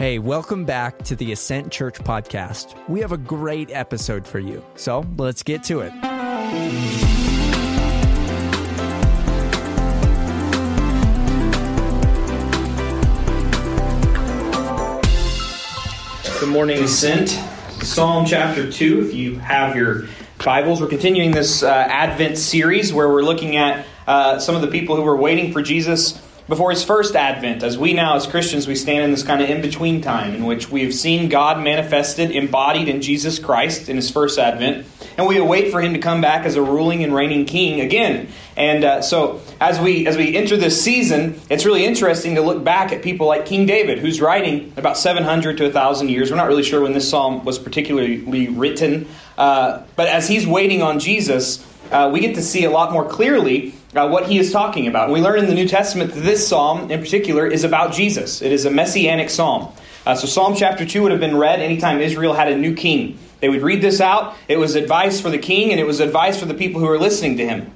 Hey, welcome back to the Ascent Church podcast. We have a great episode for you. So let's get to it. Good morning, Ascent. Psalm chapter 2. If you have your Bibles, we're continuing this uh, Advent series where we're looking at uh, some of the people who were waiting for Jesus before his first advent, as we now, as Christians, we stand in this kind of in between time in which we have seen God manifested, embodied in Jesus Christ in his first advent, and we await for him to come back as a ruling and reigning king again. And uh, so, as we as we enter this season, it's really interesting to look back at people like King David, who's writing about 700 to 1,000 years. We're not really sure when this psalm was particularly written, uh, but as he's waiting on Jesus, uh, we get to see a lot more clearly uh, what he is talking about. We learn in the New Testament that this psalm in particular is about Jesus. It is a messianic psalm. Uh, so Psalm chapter 2 would have been read anytime Israel had a new king. They would read this out. It was advice for the king, and it was advice for the people who were listening to him.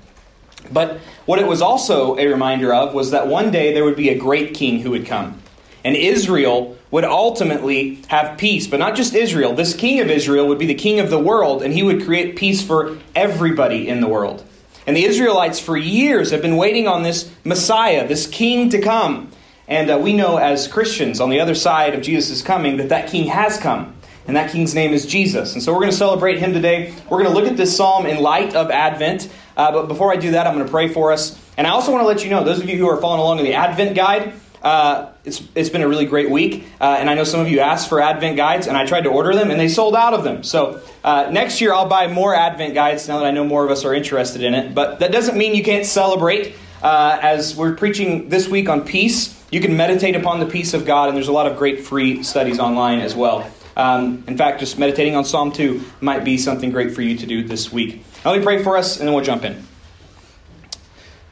But what it was also a reminder of was that one day there would be a great king who would come. And Israel would ultimately have peace. But not just Israel. This king of Israel would be the king of the world, and he would create peace for everybody in the world. And the Israelites, for years, have been waiting on this Messiah, this king to come. And uh, we know as Christians on the other side of Jesus' coming that that king has come. And that king's name is Jesus. And so we're going to celebrate him today. We're going to look at this psalm in light of Advent. Uh, but before I do that, I'm going to pray for us. And I also want to let you know, those of you who are following along in the Advent guide, uh, it's, it's been a really great week. Uh, and I know some of you asked for Advent guides, and I tried to order them, and they sold out of them. So uh, next year, I'll buy more Advent guides now that I know more of us are interested in it. But that doesn't mean you can't celebrate. Uh, as we're preaching this week on peace, you can meditate upon the peace of God, and there's a lot of great free studies online as well. Um, in fact, just meditating on Psalm 2 might be something great for you to do this week. Now, let me pray for us, and then we'll jump in.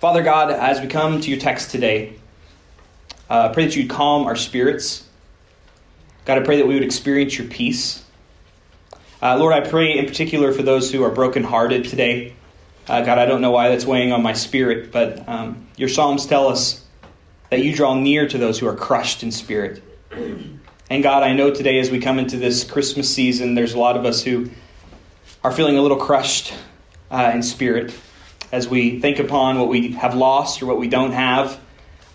Father God, as we come to your text today, uh, I pray that you'd calm our spirits. God, I pray that we would experience your peace. Uh, Lord, I pray in particular for those who are brokenhearted today. Uh, God, I don't know why that's weighing on my spirit, but um, your Psalms tell us that you draw near to those who are crushed in spirit. And God, I know today as we come into this Christmas season, there's a lot of us who are feeling a little crushed uh, in spirit as we think upon what we have lost or what we don't have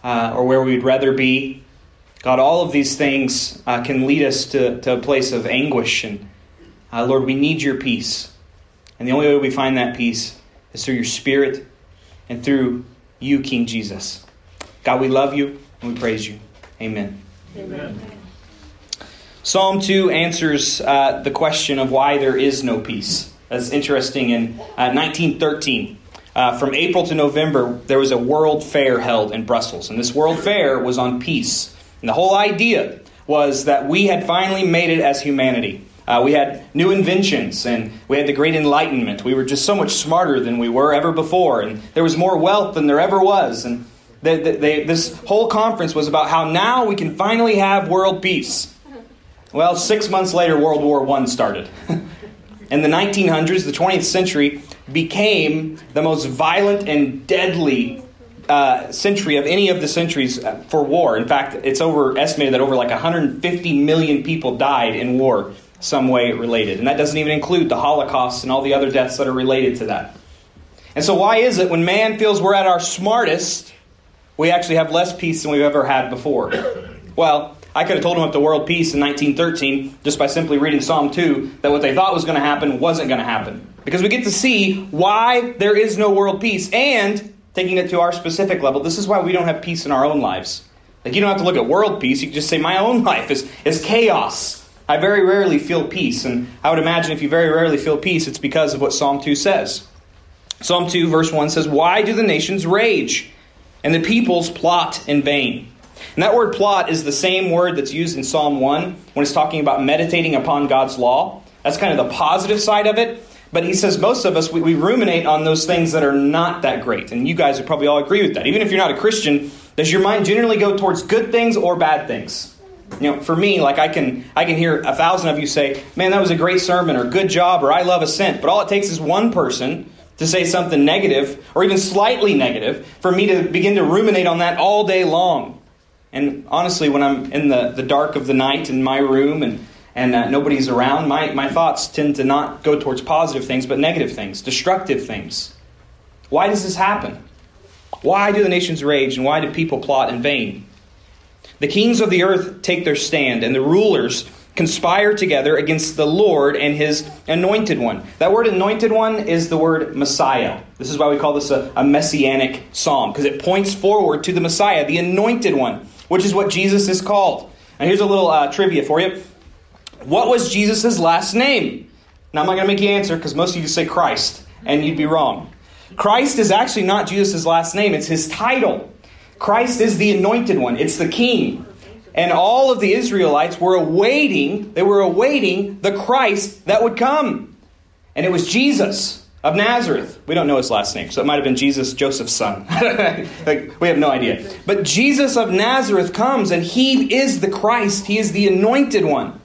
uh, or where we'd rather be. God, all of these things uh, can lead us to, to a place of anguish. And uh, Lord, we need your peace. And the only way we find that peace is through your Spirit and through you, King Jesus. God, we love you and we praise you. Amen. Amen. Psalm 2 answers uh, the question of why there is no peace. That's interesting. In 1913, uh, from April to November, there was a world fair held in Brussels, and this world fair was on peace. And the whole idea was that we had finally made it as humanity. Uh, we had new inventions and we had the great enlightenment. We were just so much smarter than we were ever before, and there was more wealth than there ever was. And they, they, this whole conference was about how now we can finally have world peace. Well, six months later, World War I started. In the 1900s, the 20th century, became the most violent and deadly uh, century of any of the centuries uh, for war. In fact, it's over estimated that over like 150 million people died in war, some way related, and that doesn't even include the Holocaust and all the other deaths that are related to that. And so, why is it when man feels we're at our smartest, we actually have less peace than we've ever had before? Well, I could have told them at the world peace in 1913 just by simply reading Psalm 2 that what they thought was going to happen wasn't going to happen. Because we get to see why there is no world peace and taking it to our specific level, this is why we don't have peace in our own lives. Like you don't have to look at world peace, you can just say my own life is, is chaos. I very rarely feel peace, and I would imagine if you very rarely feel peace, it's because of what Psalm 2 says. Psalm 2, verse 1 says, Why do the nations rage and the peoples plot in vain? And that word plot is the same word that's used in Psalm 1 when it's talking about meditating upon God's law. That's kind of the positive side of it. But he says most of us, we, we, ruminate on those things that are not that great. And you guys would probably all agree with that. Even if you're not a Christian, does your mind generally go towards good things or bad things? You know, for me, like I can I can hear a thousand of you say, Man, that was a great sermon, or good job, or I love a Ascent. But all it takes is one person to say something negative, or even slightly negative, for me to begin to ruminate on that all day long. And honestly, when I'm in the, the dark of the night in my room and, and uh, nobody's around, my, my thoughts tend to not go towards positive things, but negative things, destructive things. Why does this happen? Why do the nations rage and why do people plot in vain? The kings of the earth take their stand, and the rulers conspire together against the Lord and his anointed one. That word anointed one is the word Messiah. This is why we call this a, a messianic psalm, because it points forward to the Messiah, the anointed one, which is what Jesus is called. And here's a little uh, trivia for you. What was Jesus' last name? Now, I'm not going to make you answer because most of you say Christ, and you'd be wrong. Christ is actually not Jesus' last name, it's his title. Christ is the anointed one, it's the king. And all of the Israelites were awaiting, they were awaiting the Christ that would come. And it was Jesus of Nazareth. We don't know his last name, so it might have been Jesus, Joseph's son. like, we have no idea. But Jesus of Nazareth comes, and he is the Christ. He is the anointed one.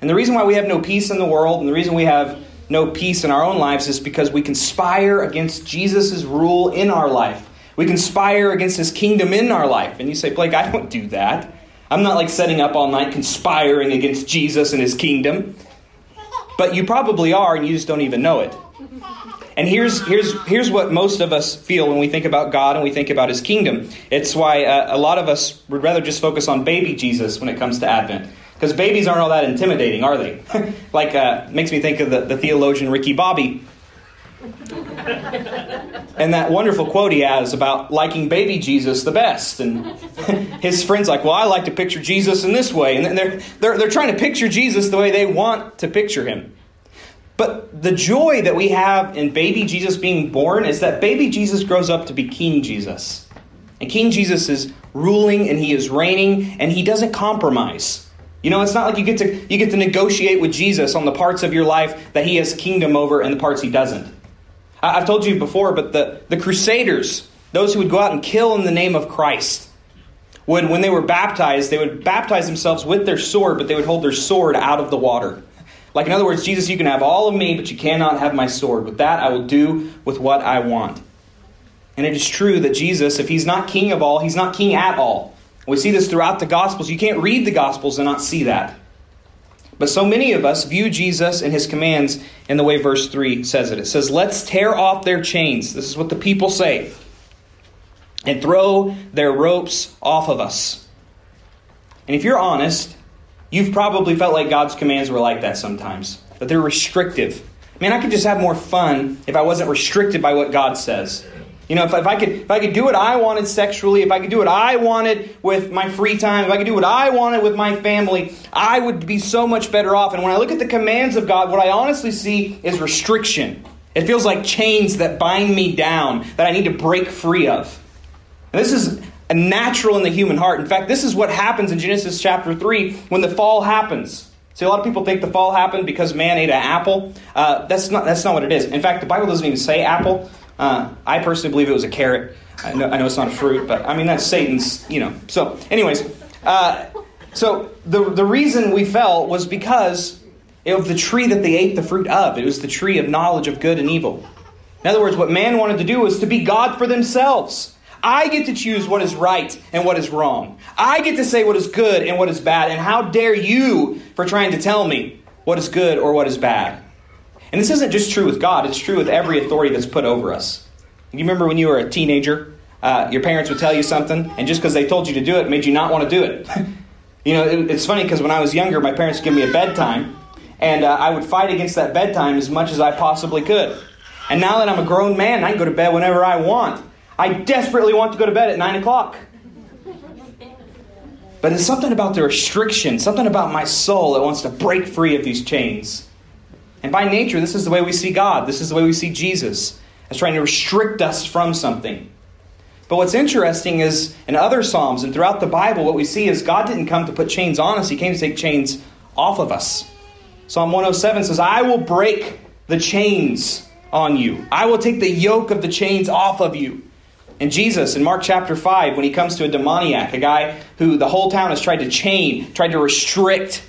And the reason why we have no peace in the world, and the reason we have no peace in our own lives, is because we conspire against Jesus' rule in our life. We conspire against his kingdom in our life. And you say, Blake, I don't do that. I'm not like setting up all night conspiring against Jesus and his kingdom. But you probably are, and you just don't even know it. And here's, here's, here's what most of us feel when we think about God and we think about his kingdom. It's why uh, a lot of us would rather just focus on baby Jesus when it comes to Advent. Because babies aren't all that intimidating, are they? like, uh, makes me think of the, the theologian Ricky Bobby and that wonderful quote he has about liking baby Jesus the best. And his friend's like, Well, I like to picture Jesus in this way. And they're, they're, they're trying to picture Jesus the way they want to picture him. But the joy that we have in baby Jesus being born is that baby Jesus grows up to be King Jesus. And King Jesus is ruling and he is reigning and he doesn't compromise. You know, it's not like you get to you get to negotiate with Jesus on the parts of your life that he has kingdom over and the parts he doesn't. I've told you before, but the, the Crusaders, those who would go out and kill in the name of Christ, would, when they were baptized, they would baptize themselves with their sword, but they would hold their sword out of the water. Like, in other words, Jesus, you can have all of me, but you cannot have my sword. With that, I will do with what I want. And it is true that Jesus, if he's not king of all, he's not king at all. We see this throughout the Gospels. You can't read the Gospels and not see that. But so many of us view Jesus and his commands in the way verse 3 says it. It says, Let's tear off their chains. This is what the people say. And throw their ropes off of us. And if you're honest, you've probably felt like God's commands were like that sometimes, that they're restrictive. Man, I could just have more fun if I wasn't restricted by what God says. You know, if, if, I could if I could do what I wanted sexually, if I could do what I wanted with my free time, if I could do what I wanted with my family, I would be so much better off. And when I look at the commands of God, what I honestly see is restriction. It feels like chains that bind me down that I need to break free of. And this is natural in the human heart. In fact, this is what happens in Genesis chapter 3 when the fall happens. See, a lot of people think the fall happened because man ate an apple. Uh, that's not that's not what it is. In fact, the Bible doesn't even say apple. Uh, I personally believe it was a carrot. I know, I know, it's not a fruit, but I mean, that's Satan's, you know. So, anyways, uh, so the, the reason we fell was because of the tree that they ate the fruit of. It was the tree of knowledge of good and evil. In other words, what man wanted to do was to be God for themselves. I get to choose what is right and what is wrong. I get to say what is good and what is bad. And how dare you for trying to tell me what is good or what is bad? And this isn't just true with God, it's true with every authority that's put over us. You remember when you were a teenager, uh, your parents would tell you something, and just because they told you to do it made you not want to do it. you know, it, it's funny because when I was younger, my parents would give me a bedtime, and uh, I would fight against that bedtime as much as I possibly could. And now that I'm a grown man, I can go to bed whenever I want. I desperately want to go to bed at 9 o'clock. But it's something about the restriction, something about my soul that wants to break free of these chains. And by nature, this is the way we see God. This is the way we see Jesus as trying to restrict us from something. But what's interesting is in other Psalms and throughout the Bible, what we see is God didn't come to put chains on us, He came to take chains off of us. Psalm 107 says, I will break the chains on you, I will take the yoke of the chains off of you. And Jesus, in Mark chapter 5, when he comes to a demoniac, a guy who the whole town has tried to chain, tried to restrict,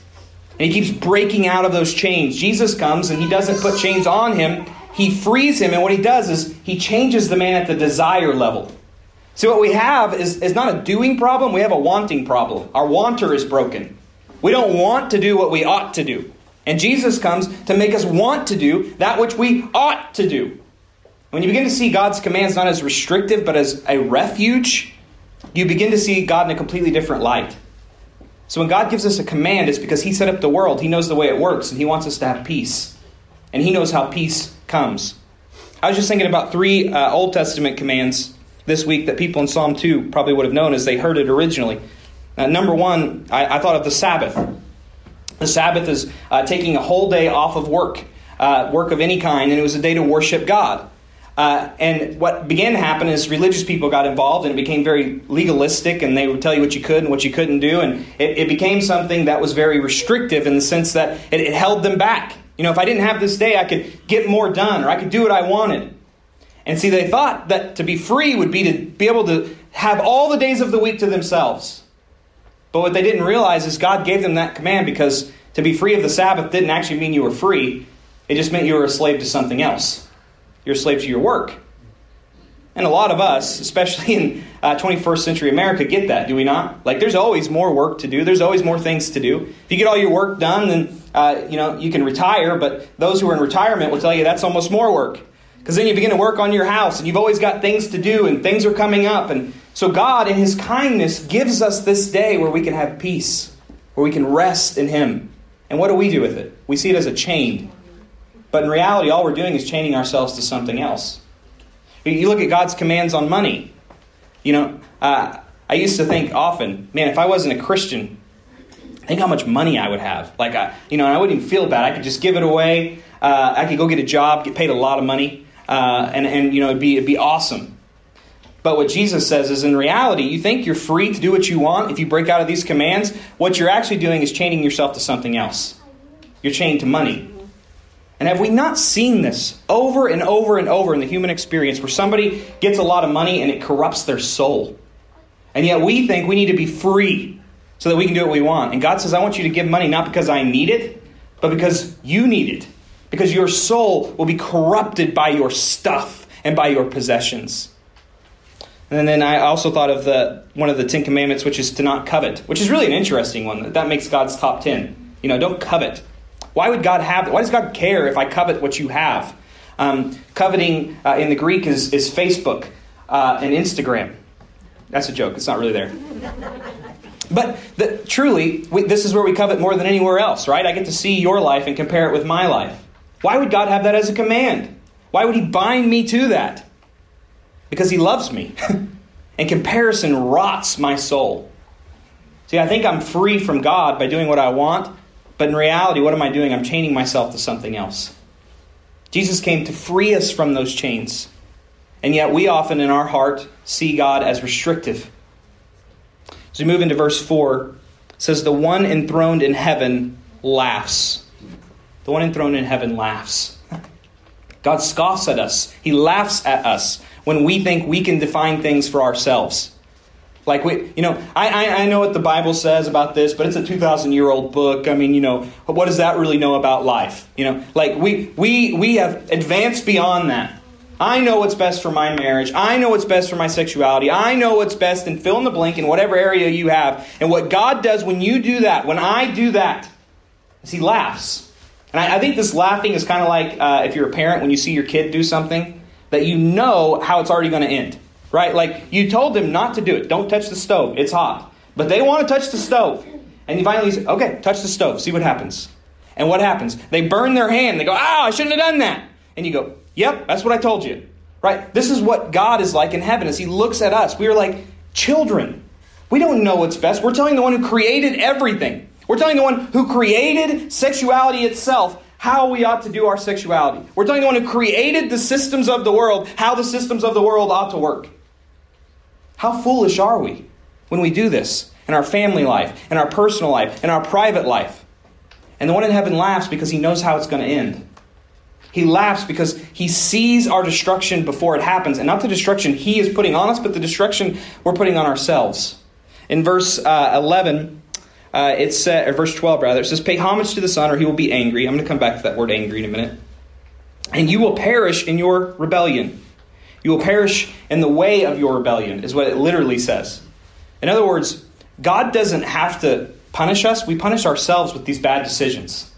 and he keeps breaking out of those chains. Jesus comes and he doesn't put chains on him, he frees him. And what he does is he changes the man at the desire level. See, what we have is, is not a doing problem, we have a wanting problem. Our wanter is broken. We don't want to do what we ought to do. And Jesus comes to make us want to do that which we ought to do. When you begin to see God's commands not as restrictive, but as a refuge, you begin to see God in a completely different light. So when God gives us a command, it's because He set up the world. He knows the way it works, and He wants us to have peace. And He knows how peace comes. I was just thinking about three uh, Old Testament commands this week that people in Psalm 2 probably would have known as they heard it originally. Uh, number one, I, I, thought of the Sabbath. The Sabbath is uh, taking a whole day off of work, uh, work of any kind, and it was a day to worship God. Uh, and what began to happen is religious people got involved and it became very legalistic and they would tell you what you could and what you couldn't do. And it, it became something that was very restrictive in the sense that it, it held them back. You know, if I didn't have this day, I could get more done or I could do what I wanted. And see, they thought that to be free would be to be able to have all the days of the week to themselves. But what they didn't realize is God gave them that command because to be free of the Sabbath didn't actually mean you were free, it just meant you were a slave to something else. You're a slave to your work. And a lot of us, especially in uh, 21st century America, get that, do we not? Like, there's always more work to do. There's always more things to do. If you get all your work done, then uh, you know you can retire. But those who are in retirement will tell you that's almost more work because then you begin to work on your house, and you've always got things to do, and things are coming up. And so God, in His kindness, gives us this day where we can have peace, where we can rest in Him. And what do we do with it? We see it as a chain. But in reality, all we're doing is chaining ourselves to something else. You look at God's commands on money. You know, uh, I used to think often, man, if I wasn't a Christian, think how much money I would have. Like, I, you know, I wouldn't even feel bad. I could just give it away. Uh, I could go get a job, get paid a lot of money, uh, and, and, you know, it'd be, it'd be awesome. But what Jesus says is in reality, you think you're free to do what you want if you break out of these commands. What you're actually doing is chaining yourself to something else. You're chained to money. And have we not seen this over and over and over in the human experience where somebody gets a lot of money and it corrupts their soul? And yet we think we need to be free so that we can do what we want. And God says, I want you to give money not because I need it, but because you need it. Because your soul will be corrupted by your stuff and by your possessions. And then I also thought of the one of the Ten Commandments, which is to not covet, which is really an interesting one. That makes God's top ten. You know, don't covet. Why would God have? that? Why does God care if I covet what you have? Um, coveting uh, in the Greek is, is Facebook uh, and Instagram. That's a joke. It's not really there. But the, truly, we, this is where we covet more than anywhere else, right? I get to see your life and compare it with my life. Why would God have that as a command? Why would He bind me to that? Because He loves me. and comparison rots my soul. See, I think I'm free from God by doing what I want, but in reality, what am I doing? I'm chaining myself to something else. Jesus came to free us from those chains. And yet, we often in our heart see God as restrictive. As we move into verse 4, it says, The one enthroned in heaven laughs. The one enthroned in heaven laughs. God scoffs at us, He laughs at us when we think we can define things for ourselves. Like we, you know, I, I, I know what the Bible says about this, but it's a two thousand year old book. I mean, you know, what does that really know about life? You know, like we we we have advanced beyond that. I know what's best for my marriage. I know what's best for my sexuality. I know what's best in fill in the blank in whatever area you have. And what God does when you do that, when I do that, is He laughs. And I, I think this laughing is kind of like uh, if you're a parent when you see your kid do something that you know how it's already going to end right? Like you told them not to do it. Don't touch the stove. It's hot. But they want to touch the stove. And you finally say, okay, touch the stove. See what happens. And what happens? They burn their hand. They go, ah, I shouldn't have done that. And you go, yep, that's what I told you. Right? This is what God is like in heaven as He looks at us. We are like children. We don't know what's best. We're telling the one who created everything. We're telling the one who created sexuality itself how we ought to do our sexuality. We're telling the one who created the systems of the world how the systems of the world ought to work. How foolish are we when we do this in our family life, in our personal life, in our private life? And the one in heaven laughs because he knows how it's going to end. He laughs because he sees our destruction before it happens, and not the destruction he is putting on us, but the destruction we're putting on ourselves. In verse uh, 11, uh, it's uh, or verse 12 rather, it says, "Pay homage to the Son, or he will be angry." I'm going to come back to that word "angry" in a minute. And you will perish in your rebellion. You will perish in the way of your rebellion, is what it literally says. In other words, God doesn't have to punish us, we punish ourselves with these bad decisions.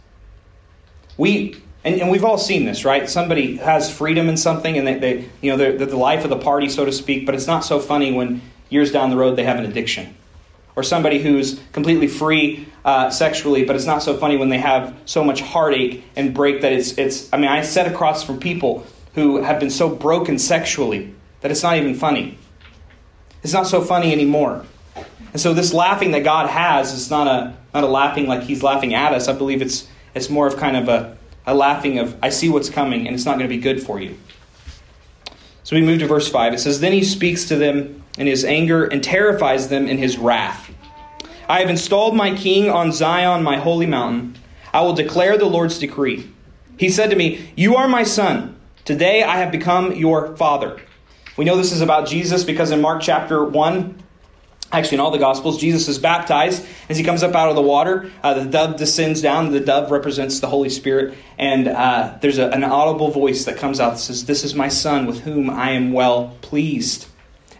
We and, and we've all seen this, right? Somebody has freedom in something and they, they you know, they're, they're the life of the party, so to speak, but it's not so funny when years down the road they have an addiction. Or somebody who's completely free uh, sexually, but it's not so funny when they have so much heartache and break that it's, it's. I mean, I sat across from people who have been so broken sexually that it's not even funny. It's not so funny anymore. And so this laughing that God has is not a not a laughing like He's laughing at us. I believe it's it's more of kind of a a laughing of, I see what's coming, and it's not going to be good for you. So we move to verse 5. It says, Then he speaks to them in his anger and terrifies them in his wrath. I have installed my king on Zion, my holy mountain. I will declare the Lord's decree. He said to me, You are my son. Today I have become your father. We know this is about Jesus because in Mark chapter 1, Actually, in all the Gospels, Jesus is baptized. As he comes up out of the water, uh, the dove descends down. The dove represents the Holy Spirit. And uh, there's a, an audible voice that comes out that says, This is my Son with whom I am well pleased.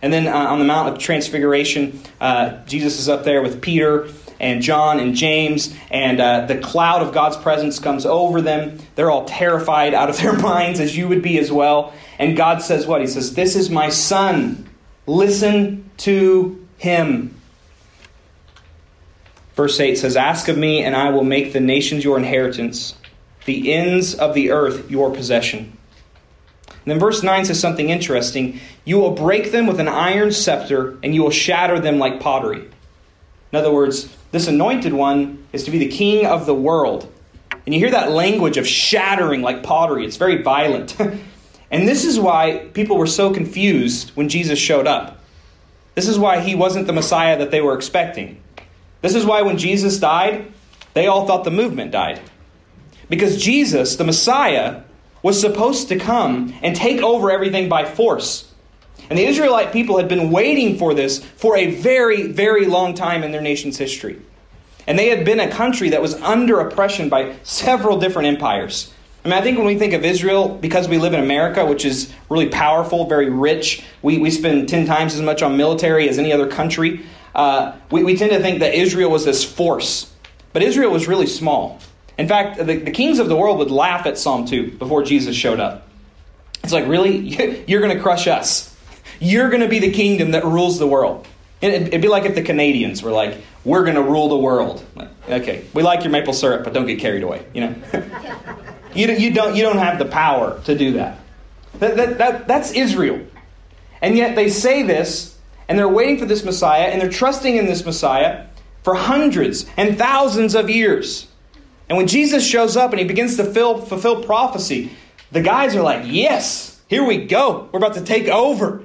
And then uh, on the Mount of Transfiguration, uh, Jesus is up there with Peter and John and James, and uh, the cloud of God's presence comes over them. They're all terrified out of their minds, as you would be as well. And God says, What? He says, This is my Son. Listen to him. Verse 8 says, Ask of me, and I will make the nations your inheritance, the ends of the earth your possession. And then verse 9 says something interesting. You will break them with an iron scepter, and you will shatter them like pottery. In other words, this anointed one is to be the king of the world. And you hear that language of shattering like pottery, it's very violent. and this is why people were so confused when Jesus showed up. This is why he wasn't the Messiah that they were expecting. This is why when Jesus died, they all thought the movement died. Because Jesus, the Messiah, was supposed to come and take over everything by force. And the Israelite people had been waiting for this for a very, very long time in their nation's history. And they had been a country that was under oppression by several different empires. I mean, I think when we think of Israel, because we live in America, which is really powerful, very rich, we, we spend 10 times as much on military as any other country. Uh, we, we tend to think that Israel was this force. But Israel was really small. In fact, the, the kings of the world would laugh at Psalm 2 before Jesus showed up. It's like, really? You're going to crush us. You're going to be the kingdom that rules the world. It'd be like if the Canadians were like, we're going to rule the world. Like, okay, we like your maple syrup, but don't get carried away, you know? You, you, don't, you don't have the power to do that. That, that, that. That's Israel. And yet they say this, and they're waiting for this Messiah, and they're trusting in this Messiah for hundreds and thousands of years. And when Jesus shows up and he begins to fill, fulfill prophecy, the guys are like, Yes, here we go. We're about to take over.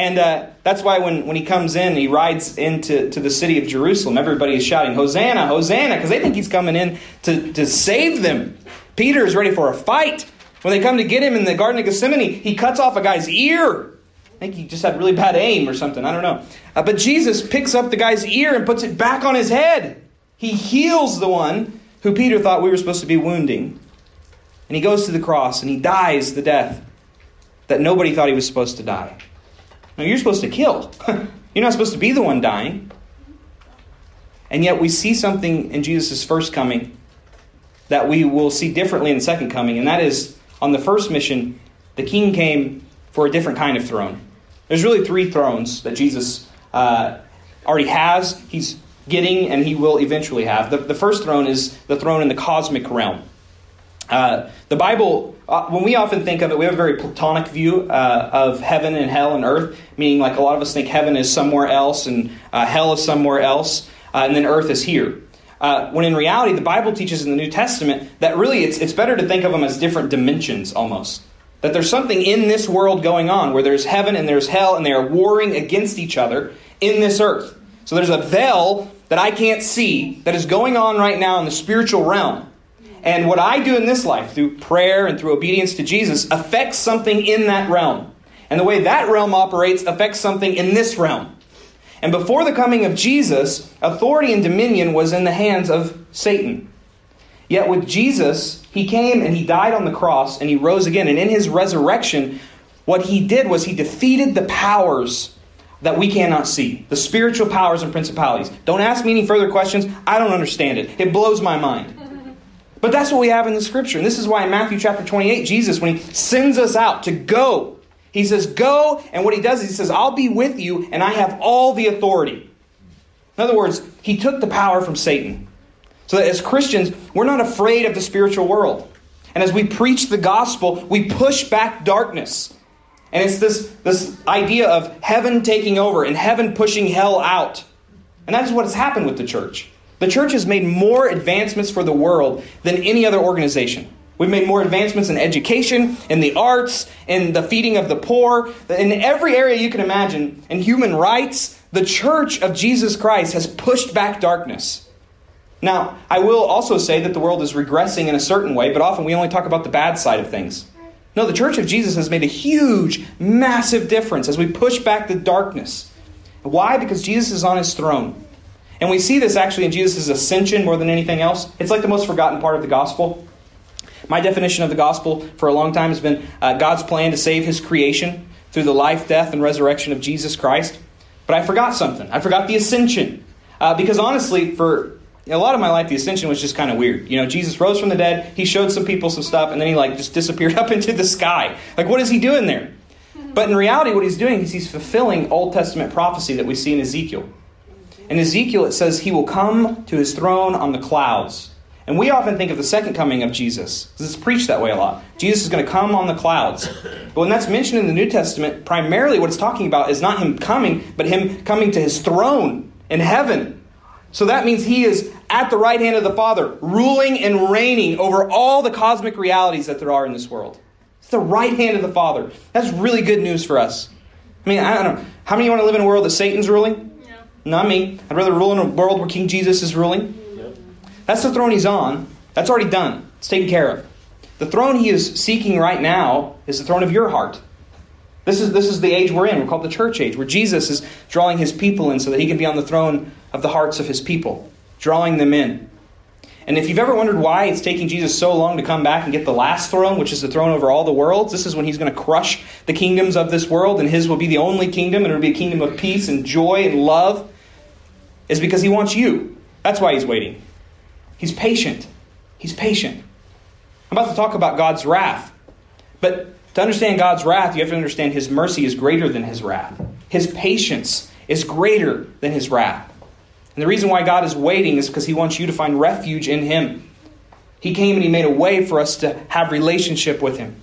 And uh, that's why when, when he comes in, he rides into to the city of Jerusalem, everybody is shouting, Hosanna, Hosanna, because they think he's coming in to, to save them. Peter is ready for a fight. When they come to get him in the Garden of Gethsemane, he cuts off a guy's ear. I think he just had really bad aim or something. I don't know. Uh, but Jesus picks up the guy's ear and puts it back on his head. He heals the one who Peter thought we were supposed to be wounding. And he goes to the cross and he dies the death that nobody thought he was supposed to die. Now, you're supposed to kill. you're not supposed to be the one dying. And yet, we see something in Jesus' first coming that we will see differently in the second coming, and that is on the first mission, the king came for a different kind of throne. There's really three thrones that Jesus uh, already has, he's getting, and he will eventually have. The, the first throne is the throne in the cosmic realm. Uh, the Bible, uh, when we often think of it, we have a very Platonic view uh, of heaven and hell and earth, meaning like a lot of us think heaven is somewhere else and uh, hell is somewhere else, uh, and then earth is here. When in reality, the Bible teaches in the New Testament that really it's, it's better to think of them as different dimensions almost. That there's something in this world going on where there's heaven and there's hell and they are warring against each other in this earth. So there's a veil that I can't see that is going on right now in the spiritual realm. And what I do in this life through prayer and through obedience to Jesus affects something in that realm. And the way that realm operates affects something in this realm. And before the coming of Jesus, authority and dominion was in the hands of Satan. Yet with Jesus, he came and he died on the cross and he rose again. And in his resurrection, what he did was he defeated the powers that we cannot see the spiritual powers and principalities. Don't ask me any further questions. I don't understand it. It blows my mind. But that's what we have in the scripture. And this is why in Matthew chapter 28, Jesus, when he sends us out to go, he says, Go. And what he does is he says, I'll be with you, and I have all the authority. In other words, he took the power from Satan. So that as Christians, we're not afraid of the spiritual world. And as we preach the gospel, we push back darkness. And it's this, this idea of heaven taking over and heaven pushing hell out. And that is what has happened with the church. The church has made more advancements for the world than any other organization. We've made more advancements in education, in the arts, in the feeding of the poor, in every area you can imagine, in human rights. The church of Jesus Christ has pushed back darkness. Now, I will also say that the world is regressing in a certain way, but often we only talk about the bad side of things. No, the church of Jesus has made a huge, massive difference as we push back the darkness. Why? Because Jesus is on his throne. And we see this actually in Jesus' ascension more than anything else. It's like the most forgotten part of the gospel. My definition of the gospel for a long time has been uh, God's plan to save his creation through the life, death, and resurrection of Jesus Christ. But I forgot something. I forgot the ascension. Uh, because honestly, for a lot of my life, the ascension was just kind of weird. You know, Jesus rose from the dead, he showed some people some stuff, and then he like just disappeared up into the sky. Like, what is he doing there? But in reality, what he's doing is he's fulfilling Old Testament prophecy that we see in Ezekiel. In Ezekiel, it says he will come to his throne on the clouds. And we often think of the second coming of Jesus, because it's preached that way a lot. Jesus is going to come on the clouds. But when that's mentioned in the New Testament, primarily what it's talking about is not him coming, but him coming to his throne in heaven so that means he is at the right hand of the Father, ruling and reigning over all the cosmic realities that there are in this world. It's the right hand of the Father. That's really good news for us. I mean, I don't know. How many want to live in a world that Satan's ruling? No. Not me. I'd rather rule in a world where King Jesus is ruling. Yep. That's the throne he's on. That's already done. It's taken care of. The throne he is seeking right now is the throne of your heart. This is, this is the age we're in. We're called the church age, where Jesus is drawing his people in so that he can be on the throne of the hearts of his people, drawing them in. And if you've ever wondered why it's taking Jesus so long to come back and get the last throne, which is the throne over all the worlds, this is when he's going to crush the kingdoms of this world, and his will be the only kingdom, and it'll be a kingdom of peace and joy and love, is because he wants you. That's why he's waiting. He's patient. He's patient. I'm about to talk about God's wrath. But to understand God's wrath, you have to understand his mercy is greater than his wrath. His patience is greater than his wrath. And the reason why God is waiting is because He wants you to find refuge in Him. He came and He made a way for us to have relationship with Him.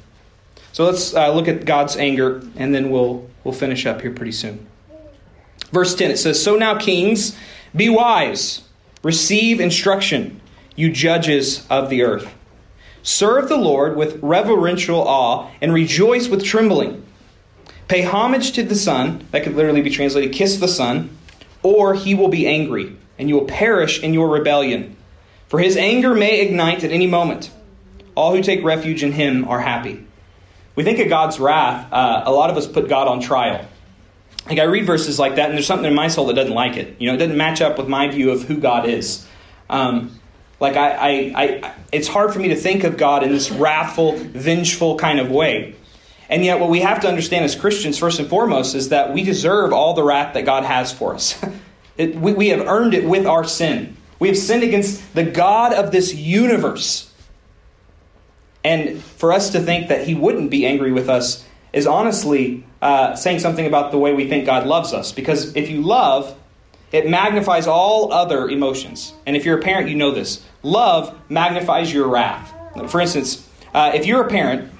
So let's uh, look at God's anger, and then we'll we'll finish up here pretty soon. Verse ten it says, "So now, kings, be wise, receive instruction, you judges of the earth." Serve the Lord with reverential awe and rejoice with trembling. Pay homage to the Son. That could literally be translated kiss the Son or he will be angry, and you will perish in your rebellion. For his anger may ignite at any moment. All who take refuge in him are happy. We think of God's wrath, uh, a lot of us put God on trial. Like I read verses like that, and there's something in my soul that doesn't like it. You know, it doesn't match up with my view of who God is. Um, like I, I, I, it's hard for me to think of God in this wrathful, vengeful kind of way. And yet, what we have to understand as Christians, first and foremost, is that we deserve all the wrath that God has for us. it, we, we have earned it with our sin. We have sinned against the God of this universe. And for us to think that He wouldn't be angry with us is honestly uh, saying something about the way we think God loves us. Because if you love, it magnifies all other emotions. And if you're a parent, you know this. Love magnifies your wrath. For instance, uh, if you're a parent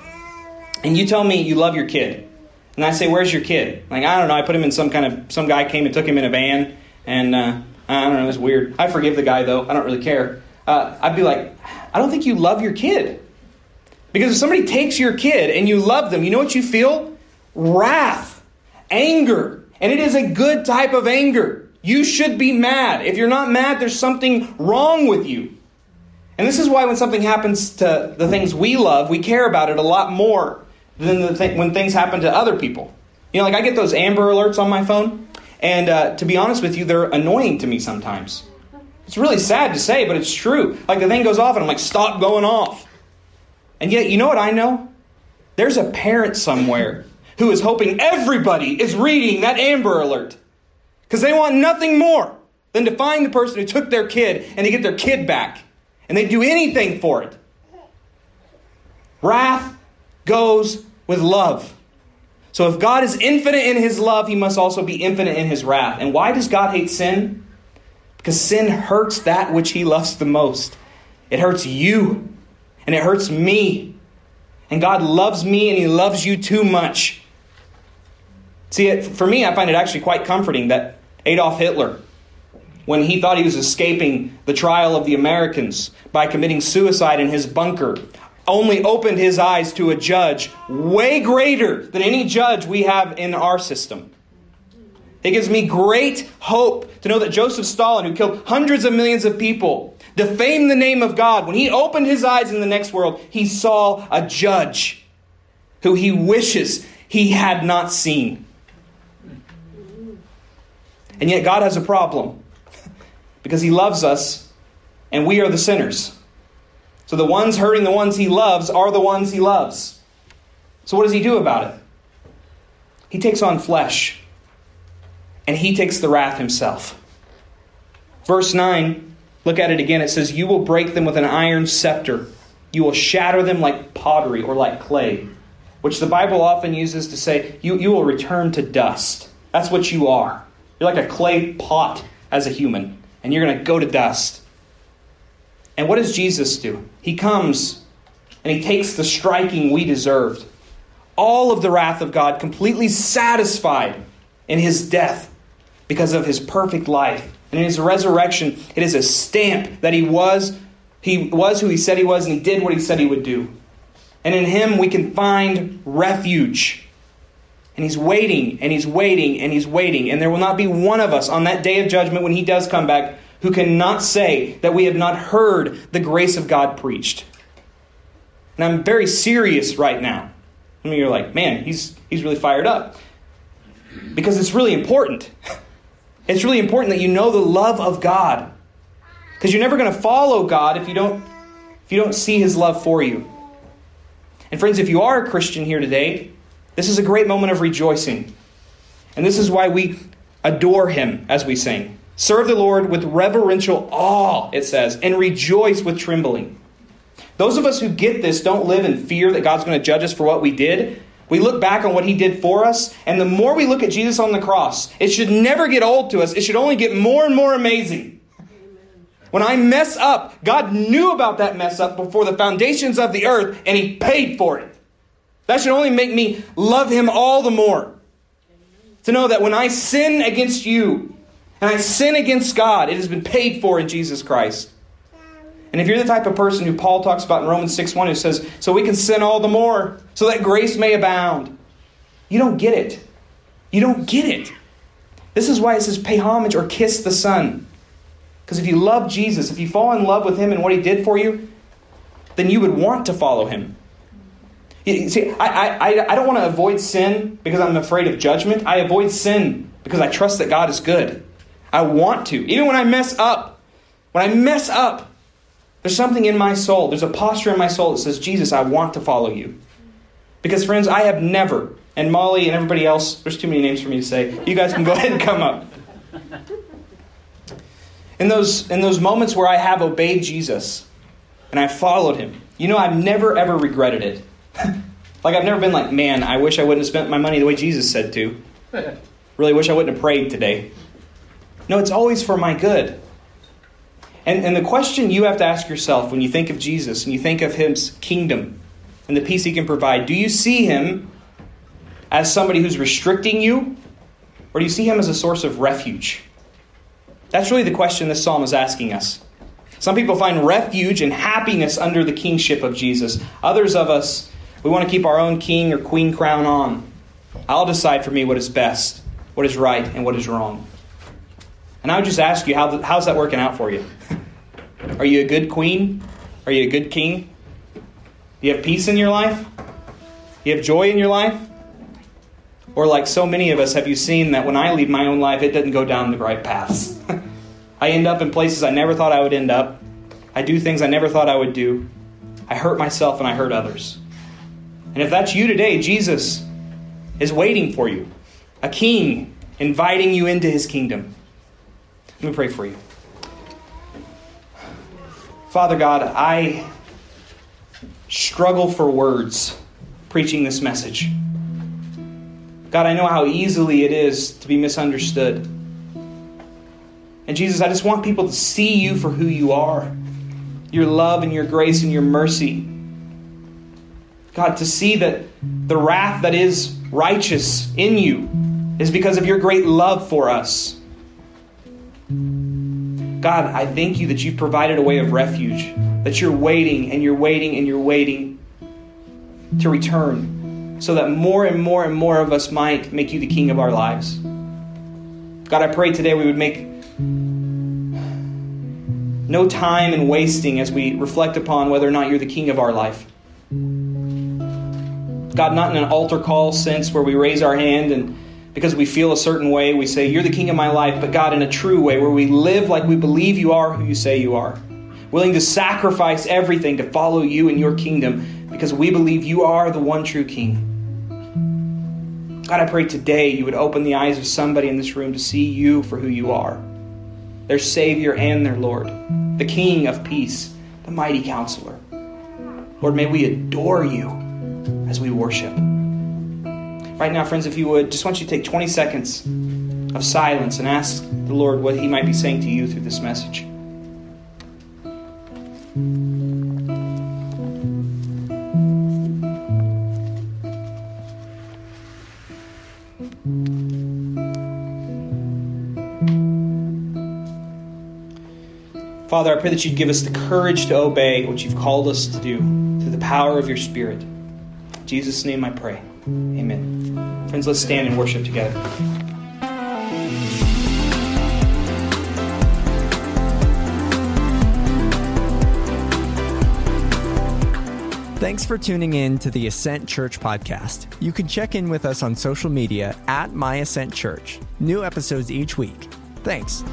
and you tell me you love your kid, and I say, "Where's your kid?" Like I don't know. I put him in some kind of some guy came and took him in a van, and uh, I don't know. It's weird. I forgive the guy though. I don't really care. Uh, I'd be like, I don't think you love your kid, because if somebody takes your kid and you love them, you know what you feel? Wrath, anger, and it is a good type of anger. You should be mad. If you're not mad, there's something wrong with you. And this is why when something happens to the things we love, we care about it a lot more than the th- when things happen to other people. You know, like I get those Amber Alerts on my phone, and uh, to be honest with you, they're annoying to me sometimes. It's really sad to say, but it's true. Like the thing goes off, and I'm like, stop going off. And yet, you know what I know? There's a parent somewhere who is hoping everybody is reading that Amber Alert. Because they want nothing more than to find the person who took their kid and to get their kid back. And they'd do anything for it. Wrath goes with love. So if God is infinite in his love, he must also be infinite in his wrath. And why does God hate sin? Because sin hurts that which he loves the most. It hurts you, and it hurts me. And God loves me, and he loves you too much. See, for me, I find it actually quite comforting that Adolf Hitler, when he thought he was escaping the trial of the Americans by committing suicide in his bunker, only opened his eyes to a judge way greater than any judge we have in our system. It gives me great hope to know that Joseph Stalin, who killed hundreds of millions of people, defamed the name of God, when he opened his eyes in the next world, he saw a judge who he wishes he had not seen. And yet, God has a problem because he loves us and we are the sinners. So the ones hurting the ones he loves are the ones he loves. So what does he do about it? He takes on flesh and he takes the wrath himself. Verse 9, look at it again. It says, You will break them with an iron scepter. You will shatter them like pottery or like clay, which the Bible often uses to say, You, you will return to dust. That's what you are. You're like a clay pot as a human, and you're going to go to dust. And what does Jesus do? He comes and he takes the striking we deserved. All of the wrath of God completely satisfied in his death because of his perfect life. And in his resurrection, it is a stamp that he was he was who he said he was and he did what he said he would do. And in him we can find refuge. And he's waiting and he's waiting and he's waiting. And there will not be one of us on that day of judgment when he does come back who cannot say that we have not heard the grace of God preached. And I'm very serious right now. I mean, you're like, man, he's, he's really fired up. Because it's really important. It's really important that you know the love of God. Because you're never going to follow God if you don't if you don't see his love for you. And friends, if you are a Christian here today, this is a great moment of rejoicing. And this is why we adore him as we sing. Serve the Lord with reverential awe, it says, and rejoice with trembling. Those of us who get this don't live in fear that God's going to judge us for what we did. We look back on what he did for us, and the more we look at Jesus on the cross, it should never get old to us. It should only get more and more amazing. When I mess up, God knew about that mess up before the foundations of the earth, and he paid for it. That should only make me love him all the more. To know that when I sin against you, and I sin against God, it has been paid for in Jesus Christ. And if you're the type of person who Paul talks about in Romans 6 1, who says, So we can sin all the more, so that grace may abound, you don't get it. You don't get it. This is why it says, Pay homage or kiss the Son. Because if you love Jesus, if you fall in love with Him and what He did for you, then you would want to follow Him. You see, I, I, I don't want to avoid sin because I'm afraid of judgment. I avoid sin because I trust that God is good. I want to. Even when I mess up, when I mess up, there's something in my soul, there's a posture in my soul that says, Jesus, I want to follow you. Because, friends, I have never, and Molly and everybody else, there's too many names for me to say. You guys can go ahead and come up. In those, in those moments where I have obeyed Jesus and I followed him, you know, I've never ever regretted it. like, I've never been like, man, I wish I wouldn't have spent my money the way Jesus said to. Really wish I wouldn't have prayed today. No, it's always for my good. And, and the question you have to ask yourself when you think of Jesus and you think of his kingdom and the peace he can provide do you see him as somebody who's restricting you, or do you see him as a source of refuge? That's really the question this psalm is asking us. Some people find refuge and happiness under the kingship of Jesus. Others of us, we want to keep our own king or queen crown on. I'll decide for me what is best, what is right, and what is wrong. And I would just ask you, how, how's that working out for you? Are you a good queen? Are you a good king? Do you have peace in your life? Do you have joy in your life? Or, like so many of us, have you seen that when I lead my own life, it doesn't go down the right paths? I end up in places I never thought I would end up. I do things I never thought I would do. I hurt myself and I hurt others. And if that's you today, Jesus, is waiting for you, a king inviting you into his kingdom. Let me pray for you. Father God, I struggle for words preaching this message. God, I know how easily it is to be misunderstood. And Jesus, I just want people to see you for who you are your love and your grace and your mercy. God, to see that the wrath that is righteous in you is because of your great love for us. God, I thank you that you've provided a way of refuge, that you're waiting and you're waiting and you're waiting to return so that more and more and more of us might make you the king of our lives. God, I pray today we would make no time in wasting as we reflect upon whether or not you're the king of our life. God, not in an altar call sense where we raise our hand and because we feel a certain way, we say, You're the king of my life, but God, in a true way, where we live like we believe you are who you say you are, willing to sacrifice everything to follow you in your kingdom because we believe you are the one true king. God, I pray today you would open the eyes of somebody in this room to see you for who you are their Savior and their Lord, the King of peace, the mighty counselor. Lord, may we adore you as we worship. Right now, friends, if you would, just want you to take 20 seconds of silence and ask the Lord what He might be saying to you through this message. Father, I pray that you'd give us the courage to obey what you've called us to do through the power of your Spirit. In Jesus' name I pray. Amen. Friends, let's stand and worship together. Thanks for tuning in to the Ascent Church podcast. You can check in with us on social media at My Ascent Church. New episodes each week. Thanks.